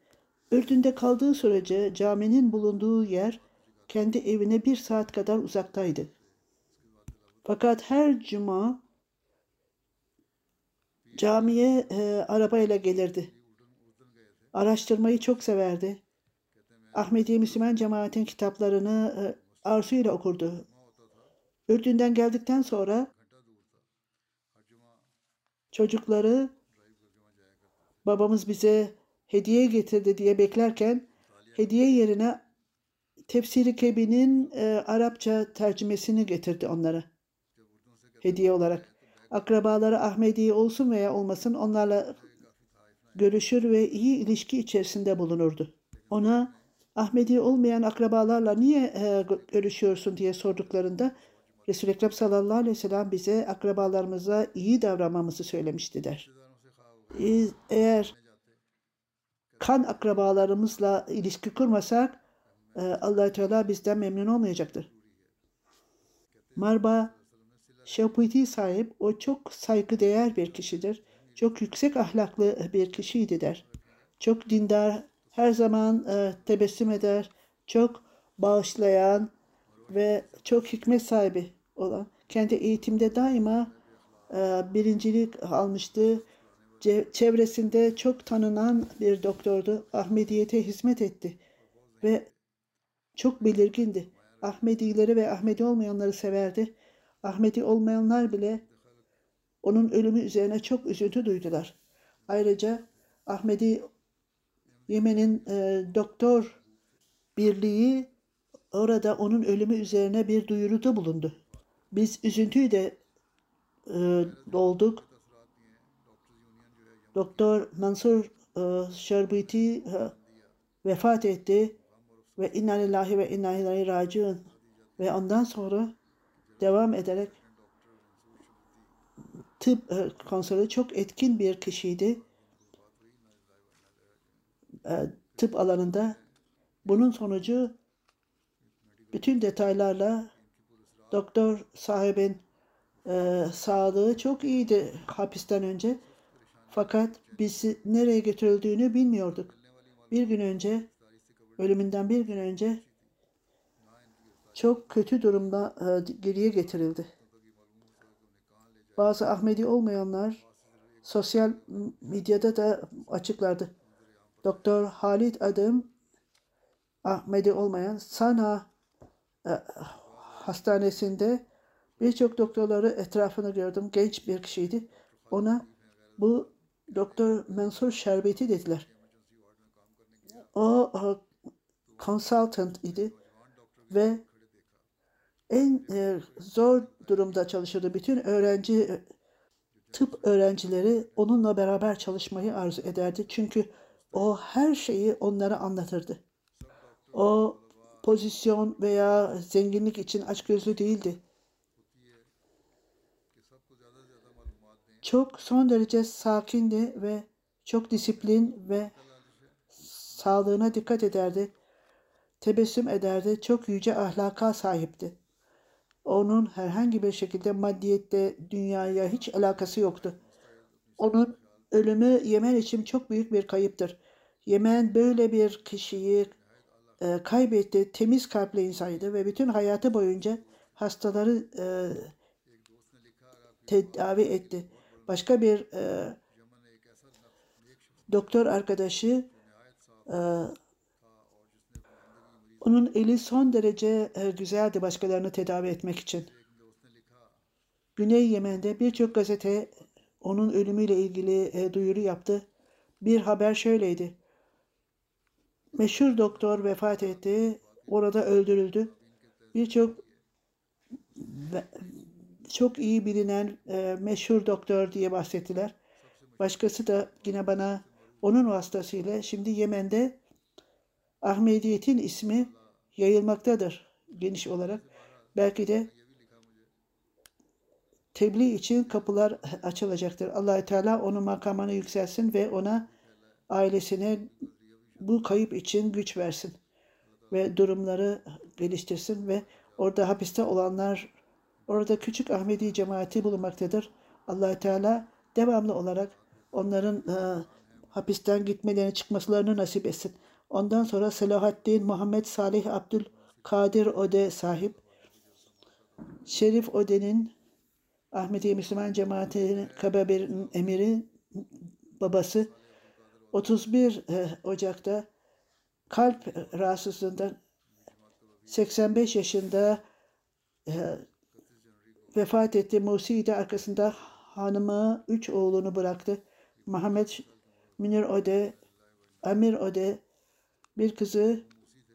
Ürdün'de kaldığı sürece caminin bulunduğu yer kendi evine bir saat kadar uzaktaydı. Fakat her cuma camiye e, arabayla gelirdi. Araştırmayı çok severdi. Ahmediye Müslüman cemaatin kitaplarını e, arzuyla okurdu. Ürdün'den geldikten sonra çocukları babamız bize hediye getirdi diye beklerken hediye yerine Tefsiri Kebi'nin e, Arapça tercümesini getirdi onlara hediye olarak. Akrabaları Ahmedi olsun veya olmasın onlarla görüşür ve iyi ilişki içerisinde bulunurdu. Ona Ahmedi olmayan akrabalarla niye e, görüşüyorsun diye sorduklarında Resul-i Ekrem sallallahu aleyhi ve sellem bize akrabalarımıza iyi davranmamızı söylemişti der. E, Eğer kan akrabalarımızla ilişki kurmasak e, allah Teala bizden memnun olmayacaktır. Marba Şaputi sahip o çok saygıdeğer bir kişidir. Çok yüksek ahlaklı bir kişiydi der. Çok dindar, her zaman e, tebessüm eder, çok bağışlayan ve çok hikmet sahibi olan. Kendi eğitimde daima e, birincilik almıştı. Ce- çevresinde çok tanınan bir doktordu. Ahmediyete hizmet etti ve çok belirgindi. Ahmedileri ve Ahmedi olmayanları severdi. Ahmedi olmayanlar bile onun ölümü üzerine çok üzüntü duydular. Ayrıca Ahmedi Yemen'in e, doktor birliği orada onun ölümü üzerine bir duyuruda bulundu. Biz üzüntüyle e, dolduk. Doktor Mansur e, Şerbiti e, vefat etti ve inna lillahi ve inna ileyhi raciun ve ondan sonra devam ederek tıp e, konseri çok etkin bir kişiydi. E, tıp alanında bunun sonucu bütün detaylarla doktor sahibin e, sağlığı çok iyiydi hapisten önce. Fakat bizi nereye götürüldüğünü bilmiyorduk. Bir gün önce, ölümünden bir gün önce çok kötü durumda e, geriye getirildi. Bazı Ahmedi olmayanlar sosyal medyada da açıklardı. Doktor Halit Adım Ahmedi olmayan Sana e, hastanesinde birçok doktorları etrafını gördüm. Genç bir kişiydi. Ona bu Doktor Mansur Şerbeti dediler. O, consultant idi ve en e, zor durumda çalışırdı. Bütün öğrenci e, tıp öğrencileri onunla beraber çalışmayı arzu ederdi. Çünkü o her şeyi onlara anlatırdı. O pozisyon veya zenginlik için açgözlü değildi. Çok son derece sakindi ve çok disiplin ve sağlığına dikkat ederdi. Tebessüm ederdi. Çok yüce ahlaka sahipti. Onun herhangi bir şekilde maddiyette dünyaya hiç alakası yoktu. Onun ölümü Yemen için çok büyük bir kayıptır. Yemen böyle bir kişiyi e, kaybetti. Temiz kalpli insaydı ve bütün hayatı boyunca hastaları e, tedavi etti. Başka bir e, doktor arkadaşı e, onun eli son derece e, güzeldi başkalarını tedavi etmek için. Güney Yemen'de birçok gazete onun ölümüyle ilgili e, duyuru yaptı. Bir haber şöyleydi. Meşhur doktor vefat etti. Orada öldürüldü. Birçok çok iyi bilinen e, meşhur doktor diye bahsettiler. Başkası da yine bana onun vasıtasıyla şimdi Yemen'de Ahmediyet'in ismi yayılmaktadır geniş olarak. Belki de tebliğ için kapılar *laughs* açılacaktır. allah Teala onun makamını yükselsin ve ona ailesine bu kayıp için güç versin ve durumları geliştirsin ve orada hapiste olanlar orada küçük Ahmedi cemaati bulunmaktadır. allah Teala devamlı olarak onların e, hapisten gitmelerini çıkmalarını nasip etsin. Ondan sonra Selahaddin Muhammed Salih Abdül Kadir Ode sahip. Şerif Ode'nin Ahmedi Müslüman Cemaati Kababir'in emiri babası 31 e, Ocak'ta kalp rahatsızlığından 85 yaşında e, vefat etti. Musi de arkasında hanımı, üç oğlunu bıraktı. Muhammed Münir Ode, Amir Ode, bir kızı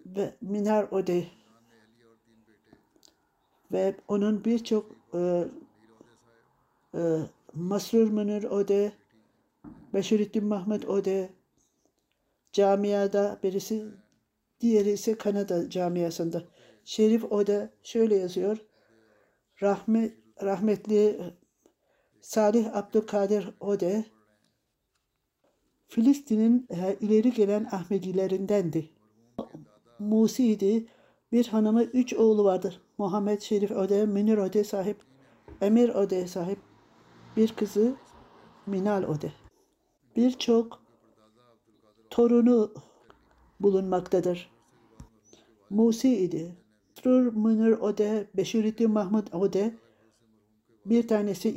ve Minar Ode ve onun birçok e, Masrur Münir Ode, Beşirettin Mahmut Ode camiada birisi, diğeri ise Kanada camiasında. Şerif Ode şöyle yazıyor. Rahmet, rahmetli Salih Abdülkadir Ode Filistin'in e, ileri gelen Ahmedilerindendi. Musi'ydi. Bir hanımı, üç oğlu vardır. Muhammed Şerif Ode, Münir Ode sahip, Emir Ode sahip. Bir kızı Minal Ode. Birçok torunu bulunmaktadır. Musi idi. Srur Münir Ode, Beşirettin Mahmut Ode, bir tanesi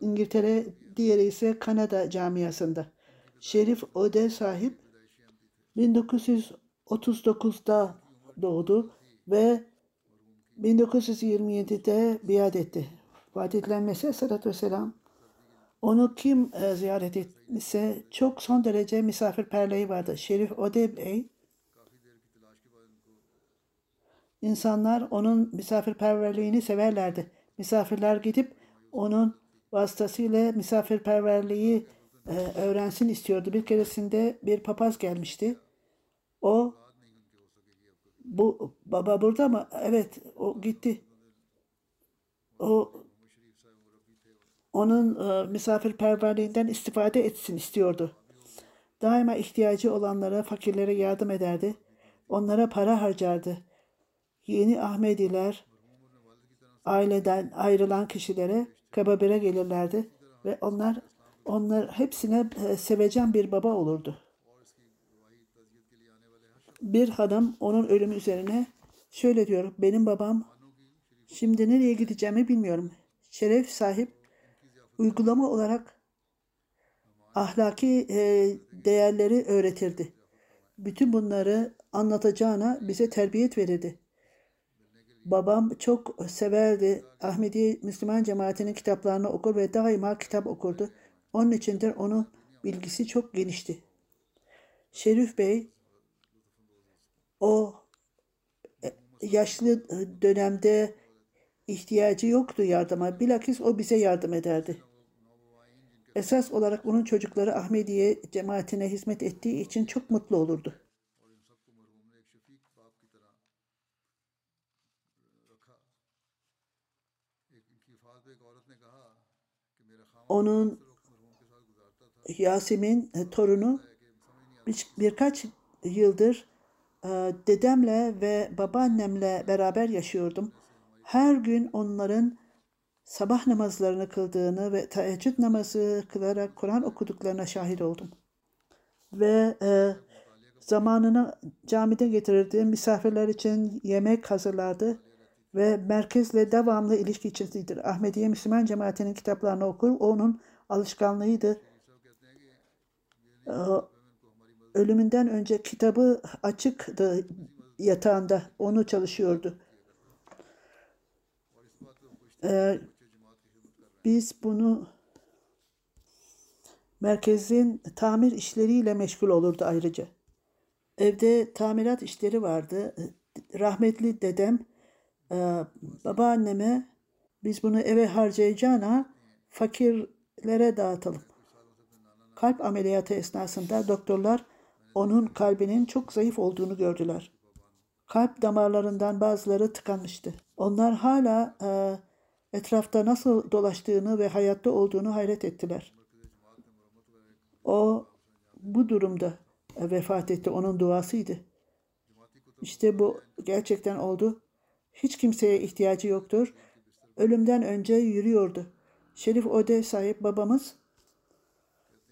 İngiltere, diğeri ise Kanada camiasında. Şerif Ode sahip 1939'da doğdu ve 1927'de biat etti. Vaat edilen Mesih Aleyhisselatü Vesselam Onu kim e, ziyaret etmişse çok son derece misafirperliği vardı. Şerif Ode Bey İnsanlar onun misafirperverliğini severlerdi. Misafirler gidip onun vasıtasıyla misafirperverliği e, öğrensin istiyordu. Bir keresinde bir papaz gelmişti. O bu baba burada mı? Evet, o gitti. O onun e, misafirperverliğinden istifade etsin istiyordu. Daima ihtiyacı olanlara, fakirlere yardım ederdi. Onlara para harcardı. Yeni Ahmediler aileden ayrılan kişilere kababire gelirlerdi ve onlar onlar hepsine e, sevecen bir baba olurdu. Bir hanım onun ölümü üzerine şöyle diyor. Benim babam şimdi nereye gideceğimi bilmiyorum. Şeref sahip uygulama olarak ahlaki e, değerleri öğretirdi. Bütün bunları anlatacağına bize terbiyet verirdi. Babam çok severdi. Ahmedi Müslüman cemaatinin kitaplarını okur ve daima kitap okurdu. Onun içindir onun bilgisi çok genişti. Şerif Bey o yaşlı dönemde ihtiyacı yoktu yardıma. Bilakis o bize yardım ederdi. Esas olarak onun çocukları Ahmediye cemaatine hizmet ettiği için çok mutlu olurdu. Onun Yasemin e, torunu bir, birkaç yıldır e, dedemle ve babaannemle beraber yaşıyordum. Her gün onların sabah namazlarını kıldığını ve teheccüd namazı kılarak Kur'an okuduklarına şahit oldum. Ve e, zamanını camide getirirdi. Misafirler için yemek hazırlardı ve merkezle devamlı ilişki içindedir. Ahmediye Müslüman cemaatinin kitaplarını okur. Onun alışkanlığıydı. Ee, ölümünden önce kitabı açıktı yatağında. Onu çalışıyordu. Ee, biz bunu merkezin tamir işleriyle meşgul olurdu ayrıca. Evde tamirat işleri vardı. Rahmetli dedem e, babaanneme biz bunu eve harcayacağına fakirlere dağıtalım. Kalp ameliyatı esnasında doktorlar onun kalbinin çok zayıf olduğunu gördüler. Kalp damarlarından bazıları tıkanmıştı. Onlar hala e, etrafta nasıl dolaştığını ve hayatta olduğunu hayret ettiler. O bu durumda vefat etti. Onun duasıydı. İşte bu gerçekten oldu. Hiç kimseye ihtiyacı yoktur. Ölümden önce yürüyordu. Şerif Ode sahip babamız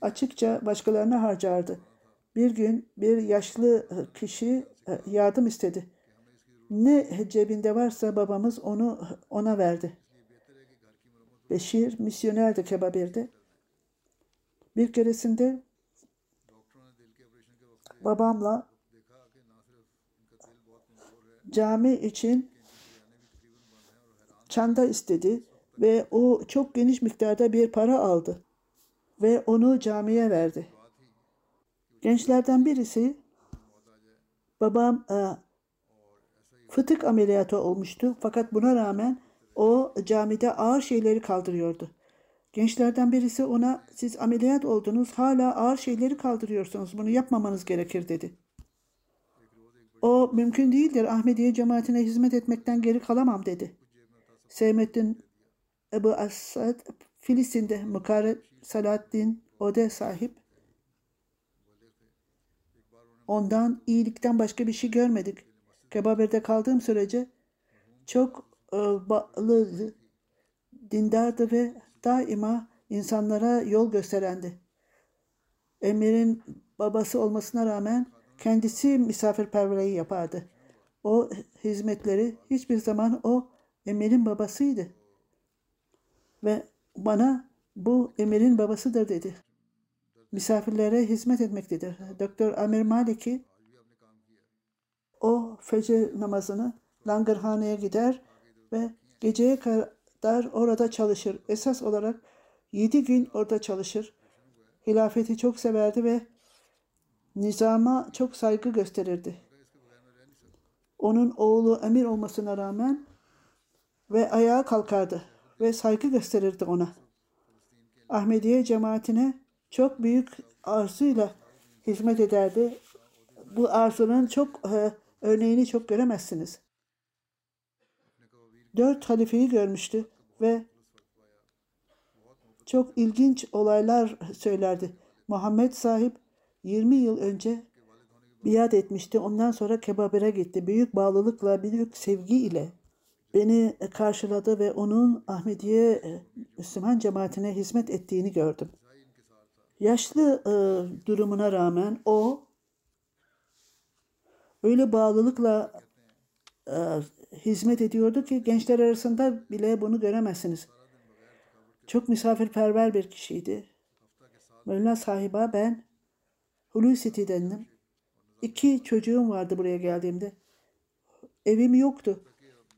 açıkça başkalarına harcardı. Bir gün bir yaşlı kişi e, yardım istedi. Ne cebinde varsa babamız onu ona verdi. Beşir misyonerdi Kebabir'de. Bir keresinde babamla cami için çanta istedi ve o çok geniş miktarda bir para aldı ve onu camiye verdi. Gençlerden birisi babam e, fıtık ameliyatı olmuştu fakat buna rağmen o camide ağır şeyleri kaldırıyordu. Gençlerden birisi ona siz ameliyat oldunuz hala ağır şeyleri kaldırıyorsunuz bunu yapmamanız gerekir dedi. O mümkün değildir Ahmediye cemaatine hizmet etmekten geri kalamam dedi. Seymettin Ebu Asad Filistin'de Mukarret Salahaddin Ode sahip. Ondan iyilikten başka bir şey görmedik. Kebaber'de kaldığım sürece çok bağlı, dindardı ve daima insanlara yol gösterendi. Emir'in babası olmasına rağmen kendisi misafirperverliği yapardı. O hizmetleri hiçbir zaman o Emir'in babasıydı. Ve bana bu Emir'in babasıdır dedi. Misafirlere hizmet etmektedir. Doktor Amir Maliki o fecir namazını langırhaneye gider ve geceye kadar orada çalışır. Esas olarak Yedi gün orada çalışır. Hilafeti çok severdi ve nizama çok saygı gösterirdi. Onun oğlu emir olmasına rağmen ve ayağa kalkardı ve saygı gösterirdi ona. Ahmediye cemaatine çok büyük arzuyla hizmet ederdi. Bu arzunun çok e, örneğini çok göremezsiniz. Dört halifeyi görmüştü ve çok ilginç olaylar söylerdi. Muhammed sahip 20 yıl önce biat etmişti. Ondan sonra Kebabir'e gitti. Büyük bağlılıkla, büyük sevgi ile beni karşıladı ve onun Ahmediye e, Müslüman cemaatine hizmet ettiğini gördüm. Yaşlı e, durumuna rağmen o öyle bağlılıkla e, hizmet ediyordu ki gençler arasında bile bunu göremezsiniz. Çok misafirperver bir kişiydi. Mevla sahiba ben Hulusi Tiden'dim. İki çocuğum vardı buraya geldiğimde. Evim yoktu.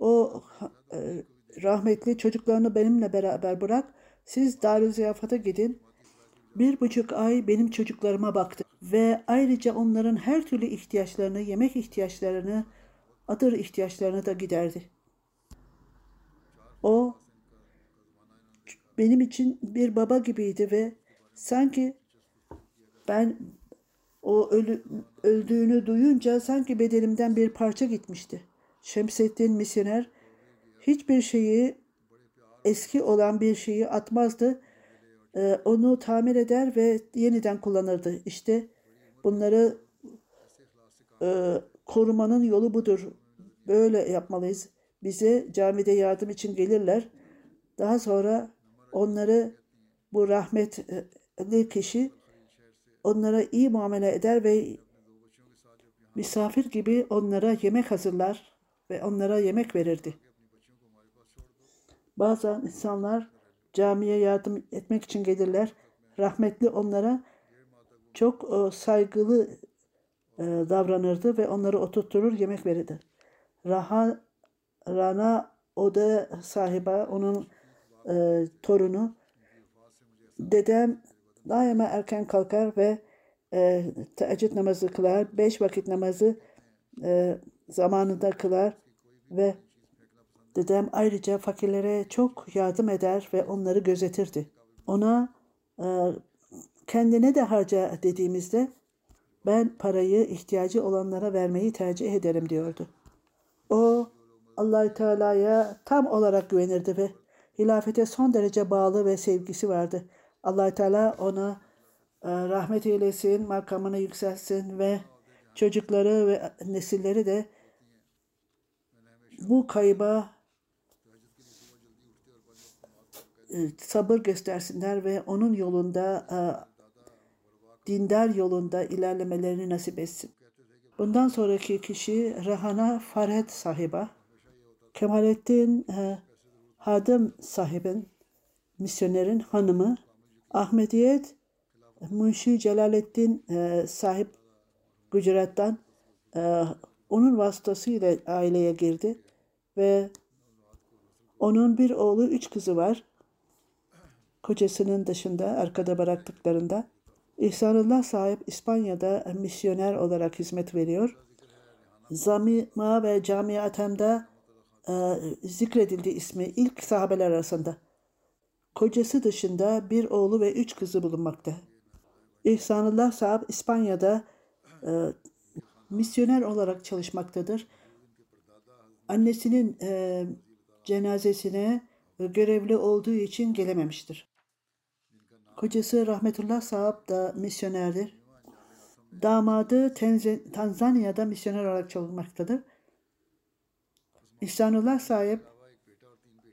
O e, rahmetli çocuklarını benimle beraber bırak. Siz Darül Ziyafat'a gidin. Bir buçuk ay benim çocuklarıma baktı. Ve ayrıca onların her türlü ihtiyaçlarını, yemek ihtiyaçlarını, adır ihtiyaçlarını da giderdi. O benim için bir baba gibiydi ve sanki ben o ölü, öldüğünü duyunca sanki bedenimden bir parça gitmişti. Şemsettin misyoner hiçbir şeyi eski olan bir şeyi atmazdı. Ee, onu tamir eder ve yeniden kullanırdı. İşte bunları e, korumanın yolu budur. Böyle yapmalıyız. Bize camide yardım için gelirler. Daha sonra onları bu rahmetli kişi onlara iyi muamele eder ve misafir gibi onlara yemek hazırlar ve onlara yemek verirdi. Bazen insanlar camiye yardım etmek için gelirler. Rahmetli onlara çok e, saygılı davranırdı ve onları oturtturur yemek verirdi. Raha Rana oda sahibi onun e, torunu dedem daima erken kalkar ve e, teheccüd namazı kılar. Beş vakit namazı e, zamanında kılar ve dedem ayrıca fakirlere çok yardım eder ve onları gözetirdi. Ona e, kendine de harca dediğimizde ben parayı ihtiyacı olanlara vermeyi tercih ederim diyordu. O Allahü Teala'ya tam olarak güvenirdi ve hilafete son derece bağlı ve sevgisi vardı. allah Teala ona e, rahmet eylesin, makamını yükselsin ve çocukları ve nesilleri de bu kayba e, sabır göstersinler ve onun yolunda e, dindar yolunda ilerlemelerini nasip etsin. Bundan sonraki kişi Rahana Faret sahiba. Kemalettin e, Hadım sahibin, misyonerin hanımı. Ahmediyet Munşi Celaleddin e, sahip Gujarat'tan e, onun vasıtasıyla aileye girdi ve onun bir oğlu, üç kızı var. Kocasının dışında, arkada bıraktıklarında. İhsanullah sahip İspanya'da misyoner olarak hizmet veriyor. Zamima ve camiatemde e, zikredildi ismi ilk sahabeler arasında. Kocası dışında bir oğlu ve üç kızı bulunmakta. İhsanullah sahip İspanya'da e, misyoner olarak çalışmaktadır. Annesinin e, cenazesine görevli olduğu için gelememiştir. Kocası Rahmetullah Sahab da misyonerdir. Damadı Tanzanya'da misyoner olarak çalışmaktadır. İhsanullah sahip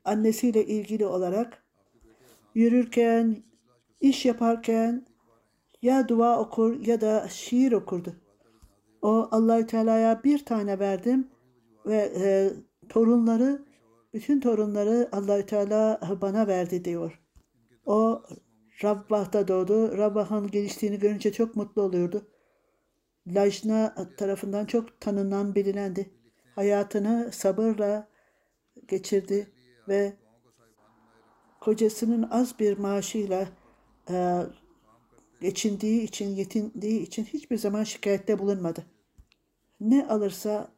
annesiyle ilgili olarak yürürken, iş yaparken ya dua okur ya da şiir okurdu. O Allahü Teala'ya bir tane verdim ve e, torunları bütün torunları Allahü Teala bana verdi diyor. O Rabbah'ta doğdu. Rabbah'ın geliştiğini görünce çok mutlu oluyordu. Lajna tarafından çok tanınan bilinendi. Hayatını sabırla geçirdi ve kocasının az bir maaşıyla e, geçindiği için, yetindiği için hiçbir zaman şikayette bulunmadı. Ne alırsa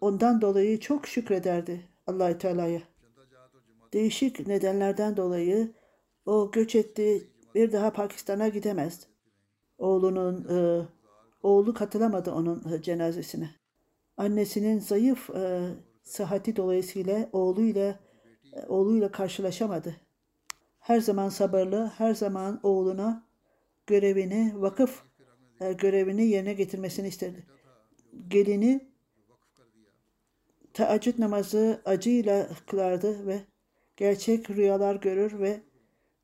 ondan dolayı çok şükrederdi allah Teala'ya. Değişik nedenlerden dolayı o göç etti, bir daha Pakistan'a gidemezdi. Oğlunun e, oğlu katılamadı onun e, cenazesine. Annesinin zayıf e, sıhhati dolayısıyla oğluyla e, oğluyla karşılaşamadı. Her zaman sabırlı, her zaman oğluna görevini, vakıf e, görevini yerine getirmesini istedi. Gelini teheccüd namazı acıyla kılardı ve gerçek rüyalar görür ve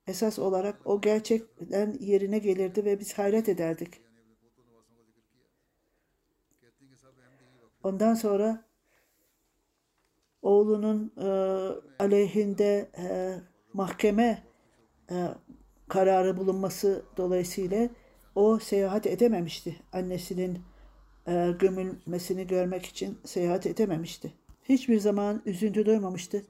esas olarak o gerçekten yerine gelirdi ve biz hayret ederdik. Ondan sonra oğlunun e, aleyhinde e, mahkeme e, kararı bulunması dolayısıyla o seyahat edememişti. Annesinin e, gömülmesini görmek için seyahat edememişti. Hiçbir zaman üzüntü duymamıştı.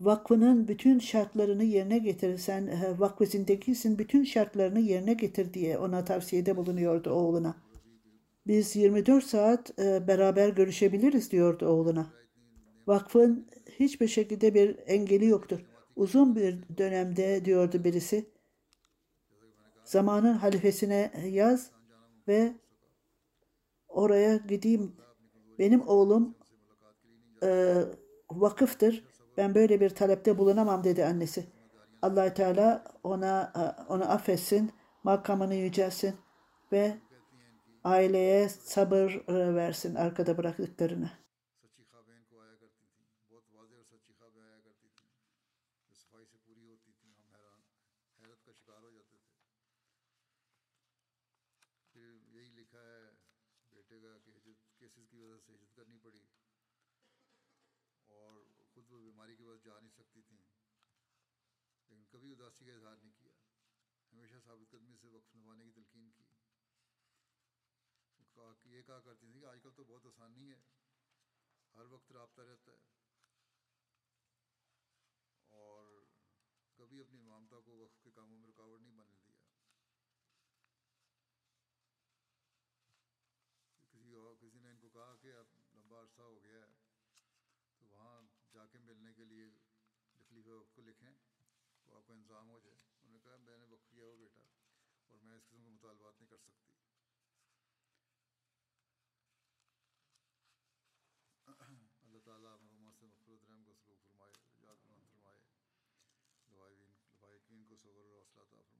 Vakfının bütün şartlarını yerine getir. Sen e, vakfı zindekisin, bütün şartlarını yerine getir diye ona tavsiyede bulunuyordu oğluna. Biz 24 saat e, beraber görüşebiliriz diyordu oğluna. Vakfın hiçbir şekilde bir engeli yoktur. Uzun bir dönemde diyordu birisi. Zamanın halifesine yaz ve oraya gideyim. Benim oğlum e, vakıftır. Ben böyle bir talepte bulunamam dedi annesi. allah Teala ona e, onu affetsin, makamını yücelsin ve aileye sabır e, versin arkada bıraktıklarını. उदासी का इजहार नहीं किया। हमेशा साबित कदमी से वक्फ निभाने की तलकीन की। कहा कि ये कहा करती थी कि आजकल तो बहुत आसानी है। हर वक्त रबता रहता है। और कभी अपनी ममता को वक्फ के कामों में रुकावट नहीं बनने दिया। किसी और, किसी ने इनको कहा कि अब लंबा अरसा हो गया है तो वहाँ जाके मिलने के लिए खलीफा वक्त को लिखें। तो आपका इंतज़ाम हो जाए। उन्होंने कहा, मैंने वक्त किया हो बेटा, और मैं इस किस्म के मुतालबात नहीं कर सकती। अल्लाह ताला मरहुमा से मफरत रहम को सलूक फरमाए बुलंद फरमाए लवाइकीन को सबर और हौसला अता फरमाए।